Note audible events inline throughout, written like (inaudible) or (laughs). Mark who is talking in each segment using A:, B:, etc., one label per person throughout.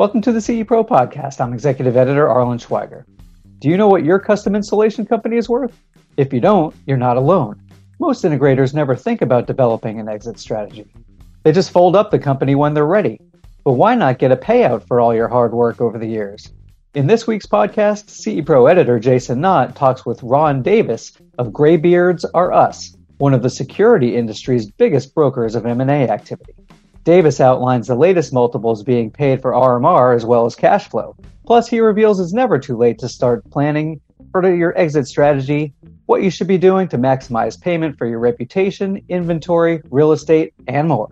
A: Welcome to the CE Pro podcast. I'm executive editor Arlen Schweiger. Do you know what your custom installation company is worth? If you don't, you're not alone. Most integrators never think about developing an exit strategy. They just fold up the company when they're ready. But why not get a payout for all your hard work over the years? In this week's podcast, CE Pro editor Jason Knott talks with Ron Davis of Graybeards Are Us, one of the security industry's biggest brokers of M&A activity. Davis outlines the latest multiples being paid for RMR as well as cash flow. Plus, he reveals it's never too late to start planning for your exit strategy, what you should be doing to maximize payment for your reputation, inventory, real estate, and more.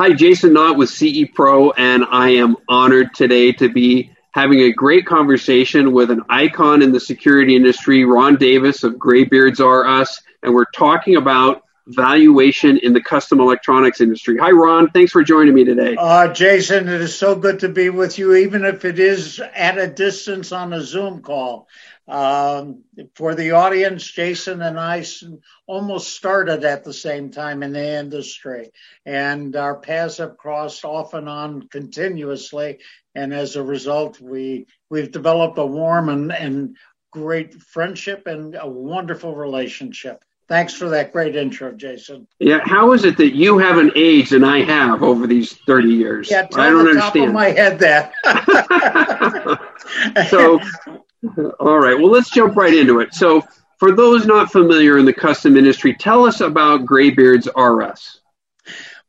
B: Hi, Jason Knott with CE Pro, and I am honored today to be having a great conversation with an icon in the security industry, Ron Davis of Graybeards Are Us and we're talking about valuation in the custom electronics industry. Hi, Ron. Thanks for joining me today.
C: Uh, Jason, it is so good to be with you, even if it is at a distance on a Zoom call. Um, for the audience, Jason and I almost started at the same time in the industry, and our paths have crossed off and on continuously. And as a result, we we've developed a warm and, and great friendship and a wonderful relationship. Thanks for that great intro, Jason.
B: Yeah, how is it that you haven't aged and I have over these 30 years?
C: Yeah, I don't understand. top of my head that. (laughs)
B: so, all right, well, let's jump right into it. So, for those not familiar in the custom industry, tell us about Graybeards Are Us.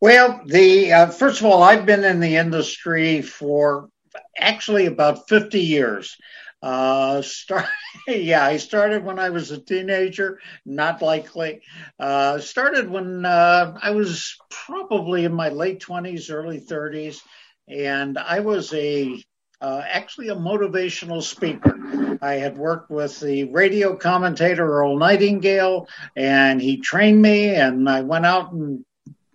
C: Well, the uh, first of all, I've been in the industry for actually about 50 years. Uh, start, (laughs) yeah, I started when I was a teenager, not likely. Uh, started when uh, I was probably in my late 20s, early 30s, and I was a uh, actually a motivational speaker. I had worked with the radio commentator Earl Nightingale, and he trained me, and I went out and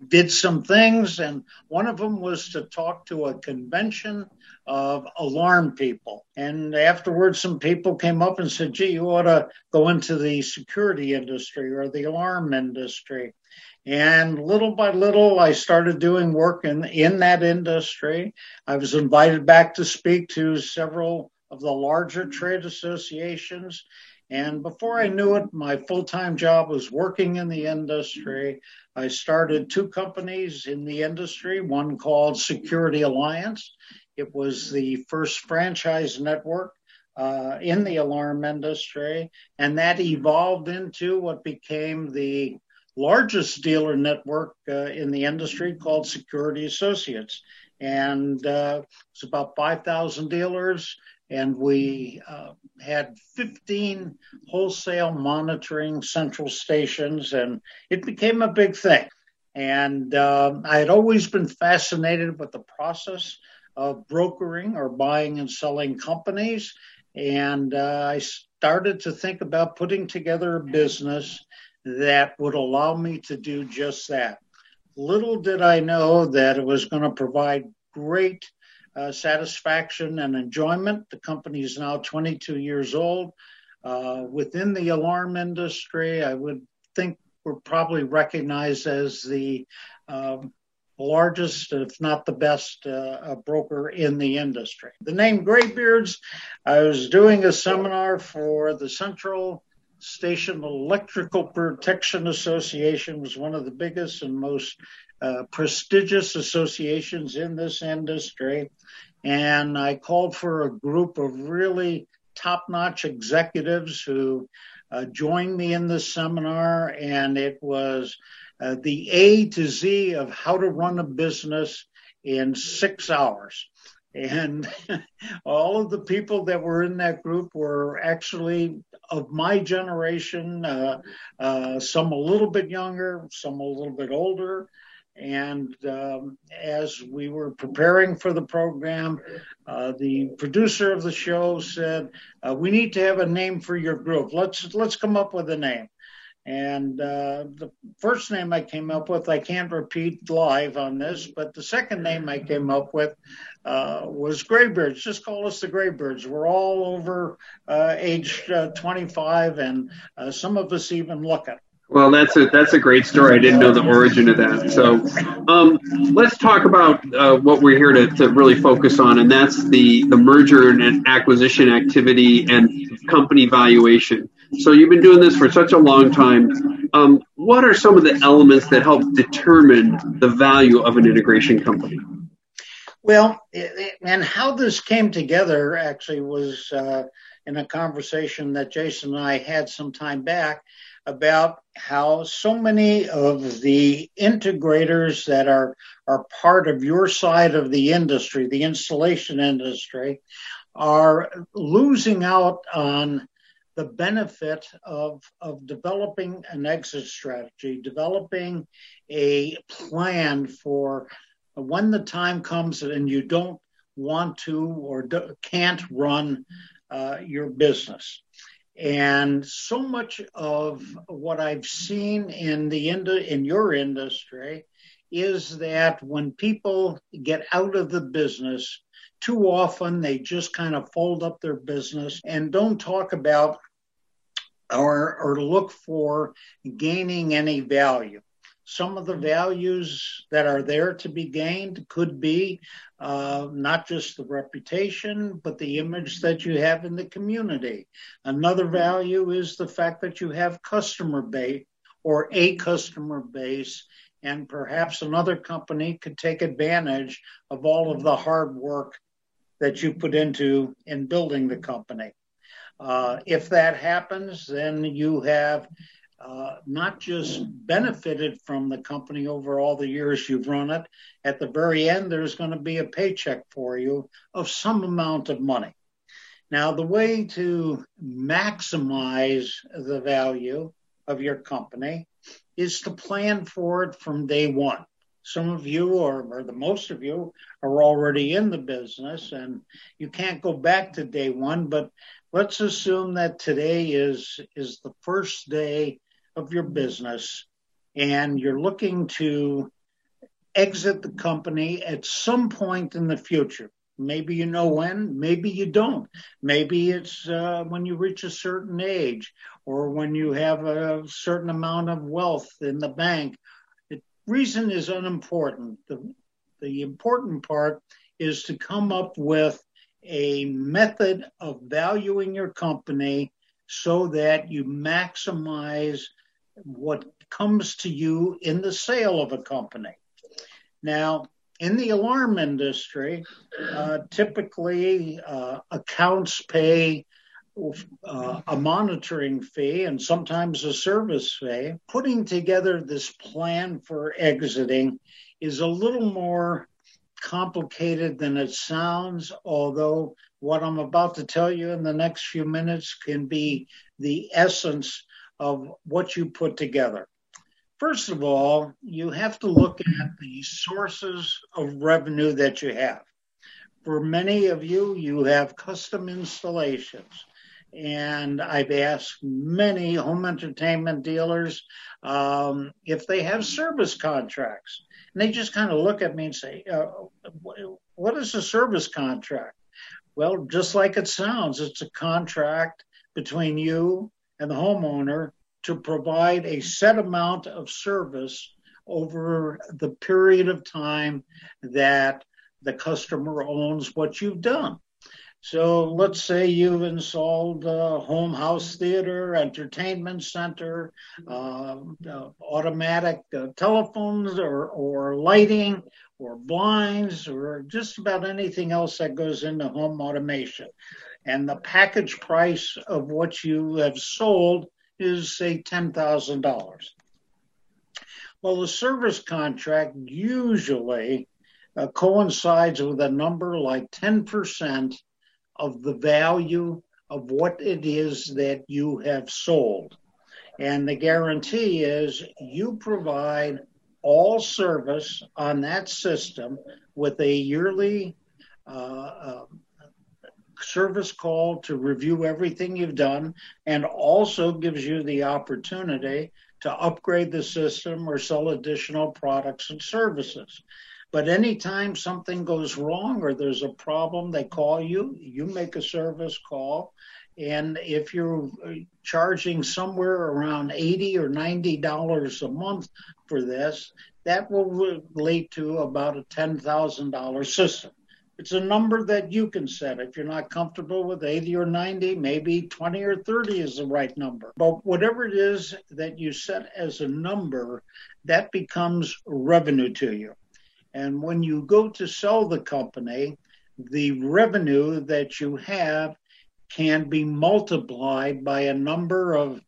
C: did some things, and one of them was to talk to a convention of alarm people. And afterwards, some people came up and said, gee, you ought to go into the security industry or the alarm industry. And little by little, I started doing work in, in that industry. I was invited back to speak to several of the larger trade associations. And before I knew it, my full time job was working in the industry. I started two companies in the industry, one called Security Alliance, it was the first franchise network uh, in the alarm industry, and that evolved into what became the largest dealer network uh, in the industry called Security Associates. And uh, it's about 5,000 dealers, and we uh, had 15 wholesale monitoring central stations, and it became a big thing. And uh, I had always been fascinated with the process of brokering or buying and selling companies. And uh, I started to think about putting together a business that would allow me to do just that. Little did I know that it was going to provide great uh, satisfaction and enjoyment. The company is now 22 years old. Uh, within the alarm industry, I would think we're probably recognized as the um, largest, if not the best, uh, broker in the industry. The name Graybeards, I was doing a seminar for the Central Station Electrical Protection Association, was one of the biggest and most uh, prestigious associations in this industry. And I called for a group of really top notch executives who uh, joined me in this seminar, and it was uh, the A to Z of how to run a business in six hours. And (laughs) all of the people that were in that group were actually of my generation, uh, uh, some a little bit younger, some a little bit older. And um, as we were preparing for the program, uh, the producer of the show said, uh, "We need to have a name for your group. Let's let's come up with a name." And uh, the first name I came up with, I can't repeat live on this, but the second name I came up with uh, was Graybeards. Just call us the Graybeards. We're all over uh, age uh, 25, and uh, some of us even look it.
B: Well, that's a that's a great story. I didn't know the origin of that. So, um, let's talk about uh, what we're here to, to really focus on, and that's the the merger and acquisition activity and company valuation. So, you've been doing this for such a long time. Um, what are some of the elements that help determine the value of an integration company?
C: Well, and how this came together actually was uh, in a conversation that Jason and I had some time back about how so many of the integrators that are are part of your side of the industry, the installation industry, are losing out on the benefit of of developing an exit strategy, developing a plan for when the time comes and you don't want to or do, can't run uh, your business. And so much of what I've seen in the in your industry is that when people get out of the business, too often they just kind of fold up their business and don't talk about or, or look for gaining any value. Some of the mm-hmm. values that are there to be gained could be uh, not just the reputation, but the image mm-hmm. that you have in the community. Another mm-hmm. value is the fact that you have customer base or a customer base, and perhaps another company could take advantage of all of the hard work that you put into in building the company. Uh, if that happens, then you have uh, not just benefited from the company over all the years you've run it. At the very end, there's going to be a paycheck for you of some amount of money. Now, the way to maximize the value of your company is to plan for it from day one. Some of you, or, or the most of you, are already in the business and you can't go back to day one, but let's assume that today is, is the first day of your business and you're looking to exit the company at some point in the future. Maybe you know when, maybe you don't. Maybe it's uh, when you reach a certain age or when you have a certain amount of wealth in the bank. The reason is unimportant. The, the important part is to come up with a method of valuing your company so that you maximize what comes to you in the sale of a company. Now, in the alarm industry, uh, typically uh, accounts pay uh, a monitoring fee and sometimes a service fee. Putting together this plan for exiting is a little more complicated than it sounds, although what I'm about to tell you in the next few minutes can be the essence of what you put together. First of all, you have to look at the sources of revenue that you have. For many of you, you have custom installations. And I've asked many home entertainment dealers um, if they have service contracts. And they just kind of look at me and say, uh, What is a service contract? Well, just like it sounds, it's a contract between you and the homeowner to provide a set amount of service over the period of time that the customer owns what you've done. So let's say you've installed a home house theater, entertainment center, uh, automatic uh, telephones or, or lighting or blinds or just about anything else that goes into home automation and the package price of what you have sold is, say, $10,000. Well, the service contract usually uh, coincides with a number like 10% of the value of what it is that you have sold. And the guarantee is you provide all service on that system with a yearly uh, uh, service call to review everything you've done and also gives you the opportunity to upgrade the system or sell additional products and services. But anytime something goes wrong or there's a problem, they call you, you make a service call, And if you're uh, charging somewhere around 80 or 90 dollars a month for this, that will relate to about a $10,000 system. It's a number that you can set. If you're not comfortable with 80 or 90, maybe 20 or 30 is the right number. But whatever it is that you set as a number, that becomes revenue to you. And when you go to sell the company, the revenue that you have can be multiplied by a number of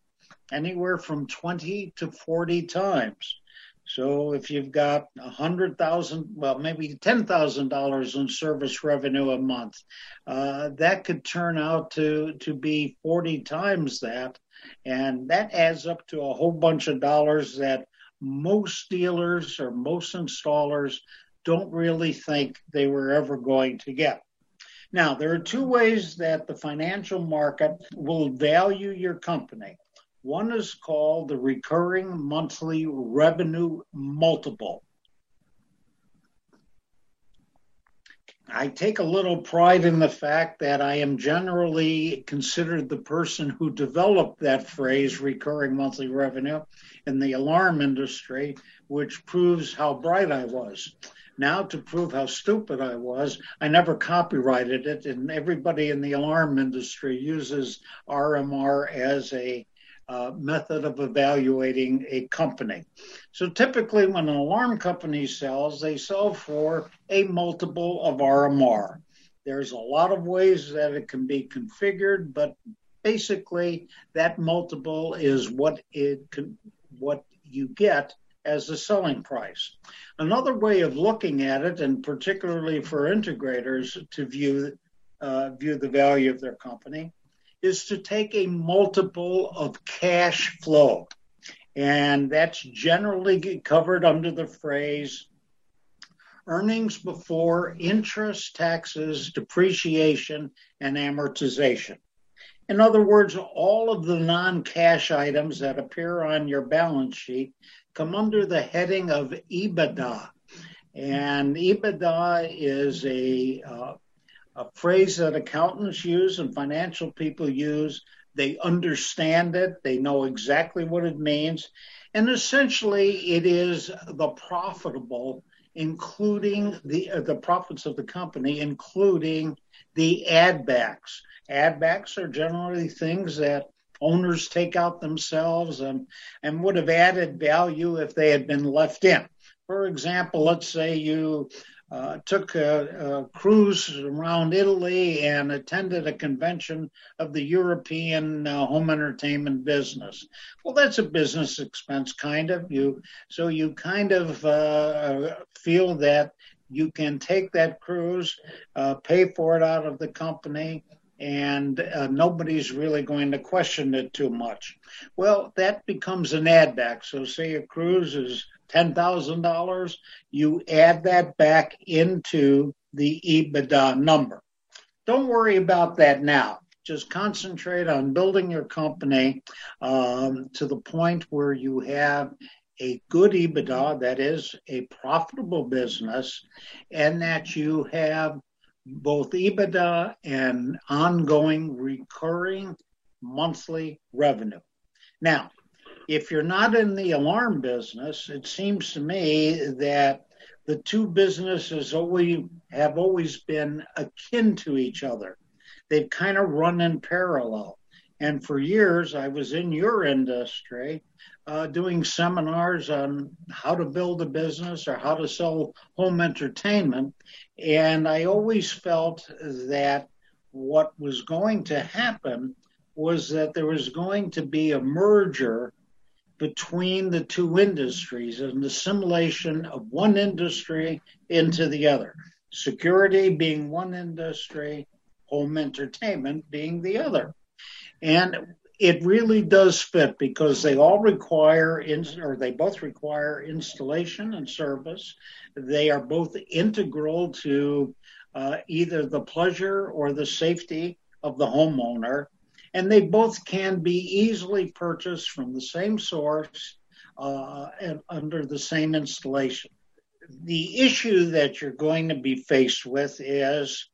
C: anywhere from 20 to 40 times. So if you've got a hundred thousand, well, maybe ten thousand dollars in service revenue a month, uh, that could turn out to to be forty times that, and that adds up to a whole bunch of dollars that most dealers or most installers don't really think they were ever going to get. Now, there are two ways that the financial market will value your company. One is called the recurring monthly revenue multiple. I take a little pride in the fact that I am generally considered the person who developed that phrase, recurring monthly revenue, in the alarm industry, which proves how bright I was. Now, to prove how stupid I was, I never copyrighted it, and everybody in the alarm industry uses RMR as a uh, method of evaluating a company. So typically, when an alarm company sells, they sell for a multiple of RMR. There's a lot of ways that it can be configured, but basically, that multiple is what it can, what you get as the selling price. Another way of looking at it, and particularly for integrators to view uh, view the value of their company, is to take a multiple of cash flow. And that's generally covered under the phrase earnings before interest, taxes, depreciation, and amortization. In other words, all of the non cash items that appear on your balance sheet come under the heading of EBITDA. And EBITDA is a, uh, a phrase that accountants use and financial people use. They understand it, they know exactly what it means. And essentially, it is the profitable, including the, uh, the profits of the company, including the add backs. Add backs are generally things that owners take out themselves and, and would have added value if they had been left in. For example, let's say you uh, took a, a, cruise around Italy and attended a convention of the European uh, home entertainment business. Well, that's a business expense, kind of. You so you kind of uh, feel that you can take that cruise, uh, pay for it out of the company, and uh, nobody's really going to question it too much. Well, that becomes an add back. So, say a cruise is $10,000, you add that back into the EBITDA number. Don't worry about that now. Just concentrate on building your company um, to the point where you have a good EBITDA, that is a profitable business, and that you have both EBITDA and ongoing recurring monthly revenue. Now, if you're not in the alarm business, it seems to me that the two businesses always have always been akin to each other. They've kind of run in parallel. And for years, I was in your industry uh, doing seminars on how to build a business or how to sell home entertainment. And I always felt that what was going to happen was that there was going to be a merger between the two industries, an assimilation of one industry into the other. Security being one industry, home entertainment being the other. And it really does fit because they all require, or they both require installation and service. They are both integral to uh, either the pleasure or the safety of the homeowner and they both can be easily purchased from the same source uh, and under the same installation. The issue that you're going to be faced with is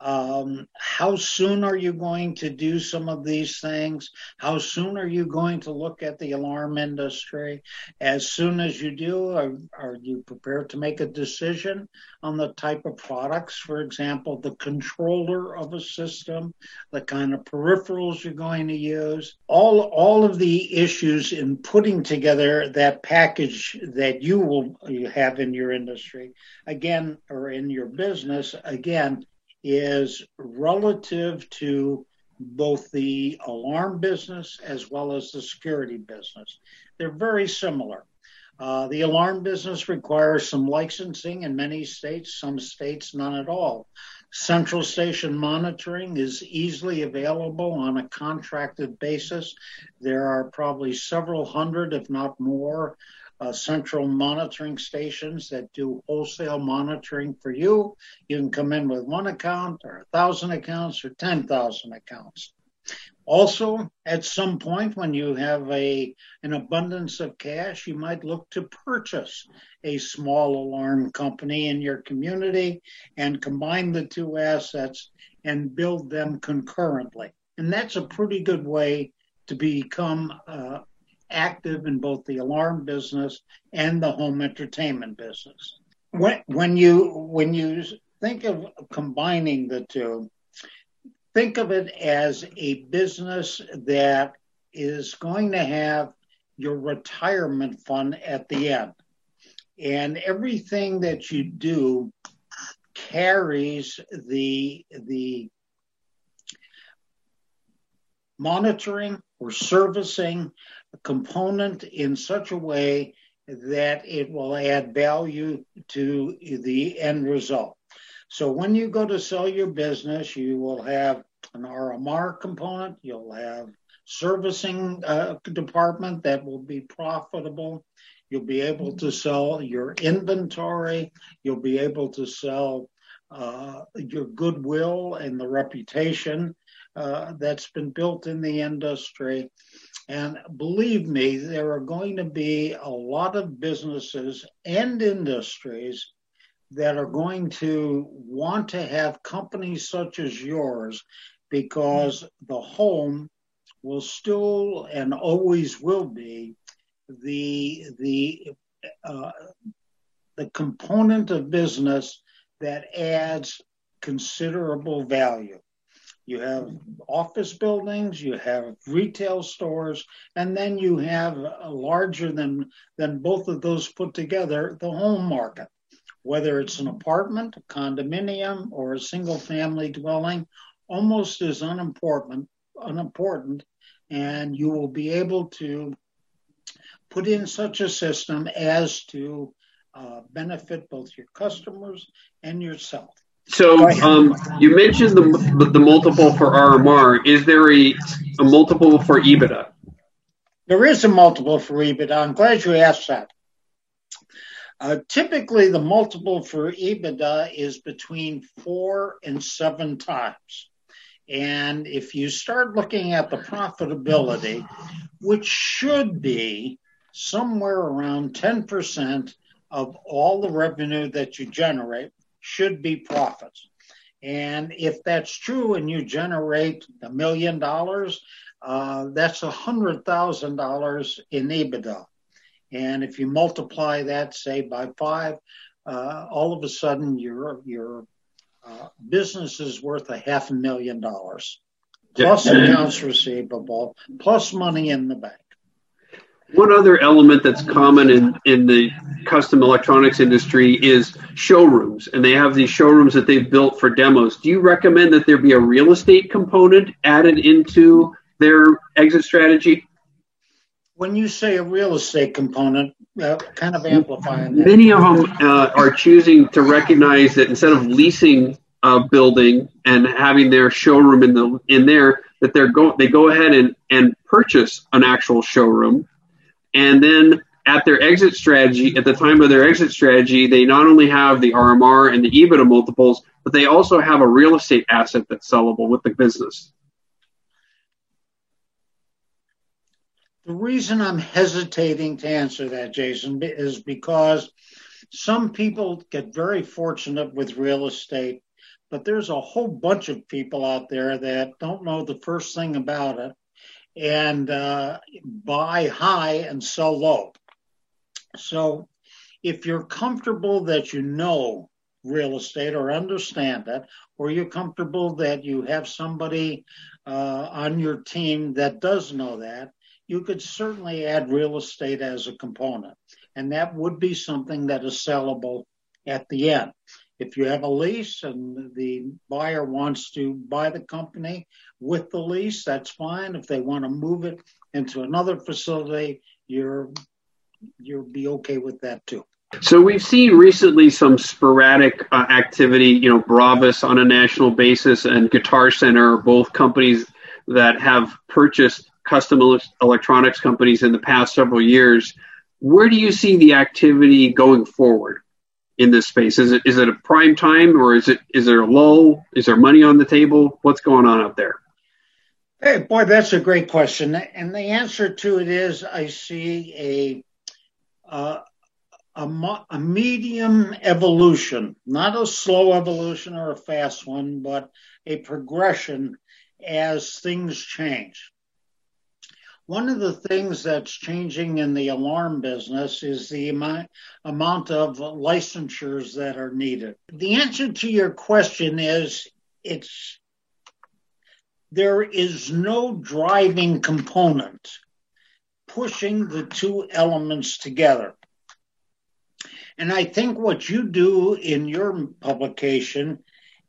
C: Um, how soon are you going to do some of these things? How soon are you going to look at the alarm industry? As soon as you do, are, are you prepared to make a decision on the type of products? For example, the controller of a system, the kind of peripherals you're going to use, all, all of the issues in putting together that package that you will have in your industry, again, or in your business, again, is relative to both the alarm business as well as the security business. They're very similar. Uh, the alarm business requires some licensing in many states, some states none at all. Central station monitoring is easily available on a contracted basis. There are probably several hundred, if not more, central monitoring stations that do wholesale monitoring for you. You can come in with one account or a thousand accounts or 10,000 accounts. Also, at some point when you have a, an abundance of cash, you might look to purchase a small alarm company in your community and combine the two assets and build them concurrently. And that's a pretty good way to become uh, active in both the alarm business and the home entertainment business. When, when you when you think of combining the two, think of it as a business that is going to have your retirement fund at the end. And everything that you do carries the the monitoring or servicing component in such a way that it will add value to the end result. So when you go to sell your business, you will have an RMR component, you'll have servicing uh, department that will be profitable. You'll be able to sell your inventory. You'll be able to sell uh, your goodwill and the reputation uh, that's been built in the industry. And believe me, there are going to be a lot of businesses and industries that are going to want to have companies such as yours because the home will still and always will be the the uh, the component of business that adds considerable value. You have office buildings, you have retail stores, and then you have larger than, than both of those put together, the home market. Whether it's an apartment, a condominium, or a single family dwelling, almost as unimportant, unimportant, and you will be able to put in such a system as to uh, benefit both your customers and yourself.
B: So um, you mentioned the, the multiple for RMR. Is there a, a multiple for EBITDA?
C: There is a multiple for EBITDA. I'm glad you asked that. Uh, typically, the multiple for EBITDA is between four and seven times. And if you start looking at the profitability, which should be somewhere around 10% of all the revenue that you generate, should be profits. And if that's true and you generate a million dollars, uh, that's a hundred thousand dollars in EBITDA. And if you multiply that, say by five, uh, all of a sudden your your uh, business is worth a half a million dollars, plus accounts receivable, plus money in the bank.
B: One other element that's common in, in the custom electronics industry is showrooms, and they have these showrooms that they've built for demos. Do you recommend that there be a real estate component added into their exit strategy?
C: When you say a real estate component, uh, kind of amplifying
B: that. Many of them uh, are choosing to recognize that instead of leasing a building and having their showroom in the in there, that they're go they go ahead and, and purchase an actual showroom and then at their exit strategy, at the time of their exit strategy, they not only have the RMR and the EBITDA multiples, but they also have a real estate asset that's sellable with the business.
C: The reason I'm hesitating to answer that, Jason, is because some people get very fortunate with real estate, but there's a whole bunch of people out there that don't know the first thing about it and uh, buy high and sell low. So if you're comfortable that you know real estate or understand it, or you're comfortable that you have somebody uh, on your team that does know that, you could certainly add real estate as a component. And that would be something that is sellable at the end. If you have a lease and the buyer wants to buy the company with the lease, that's fine. If they want to move it into another facility, you're you'll be okay with that too.
B: So we've seen recently some sporadic uh, activity. You know, Bravas on a national basis and Guitar Center both companies that have purchased custom electronics companies in the past several years. Where do you see the activity going forward in this space? Is it is it a prime time or is it is there a lull? Is there money on the table? What's going on out there?
C: Hey, boy, that's a great question, and the answer to it is I see a uh, a, a medium evolution, not a slow evolution or a fast one, but a progression as things change. One of the things that's changing in the alarm business is the amount, of licensures that are needed. The answer to your question is it's there is no driving component pushing the two elements together. And I think what you do in your publication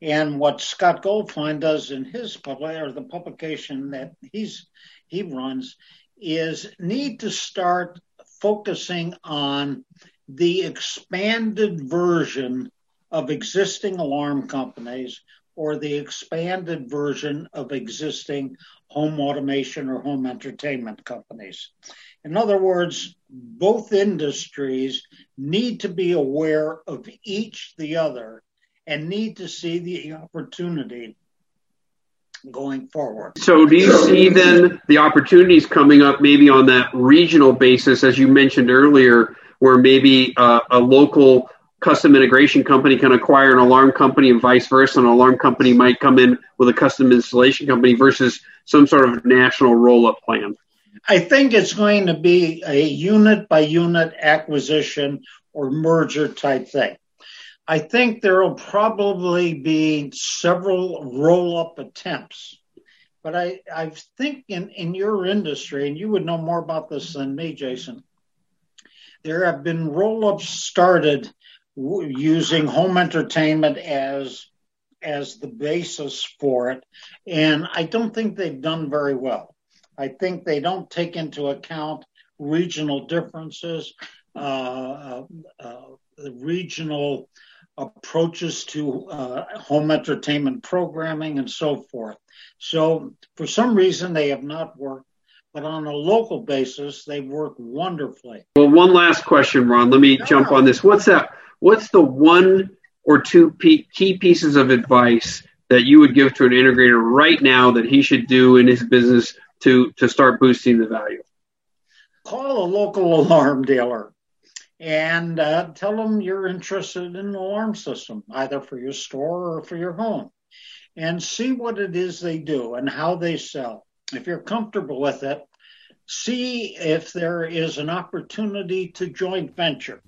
C: and what Scott Goldfine does in his public or the publication that he's he runs is need to start focusing on the expanded version of existing alarm companies or the expanded version of existing home automation or home entertainment companies. In other words, both industries need to be aware of each the other and need to see the opportunity going forward.
B: So, do you see then the opportunities coming up maybe on that regional basis, as you mentioned earlier, where maybe uh, a local custom integration company can acquire an alarm company and vice versa? An alarm company might come in with a custom installation company versus some sort of national roll up plan?
C: I think it's going to be a unit by unit acquisition or merger type thing. I think there will probably be several roll up attempts. But I, I think in, in your industry, and you would know more about this than me, Jason, there have been roll ups started w- using home entertainment as as the basis for it. And I don't think they've done very well. I think they don't take into account regional differences, uh, uh, uh, the regional approaches to uh, home entertainment programming and so forth. So, for some reason, they have not worked, but on a local basis, they work wonderfully.
B: Well, one last question, Ron. Let me jump on this. What's that? What's the one or two key pieces of advice that you would give to an integrator right now that he should do in his business to to start boosting the value?
C: Call a local alarm dealer and uh, tell them you're interested in an alarm system, either for your store or for your home, and see what it is they do and how they sell. If you're comfortable with it, see if there is an opportunity to joint venture.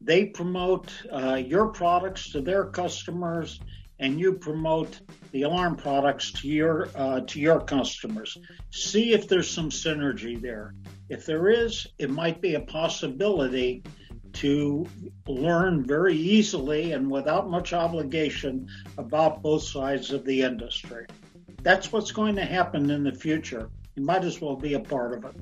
C: They promote uh, your products to their customers, and you promote the alarm products to your uh, to your customers. See if there's some synergy there. If there is, it might be a possibility to learn very easily and without much obligation about both sides of the industry. That's what's going to happen in the future. You might as well be a part of it.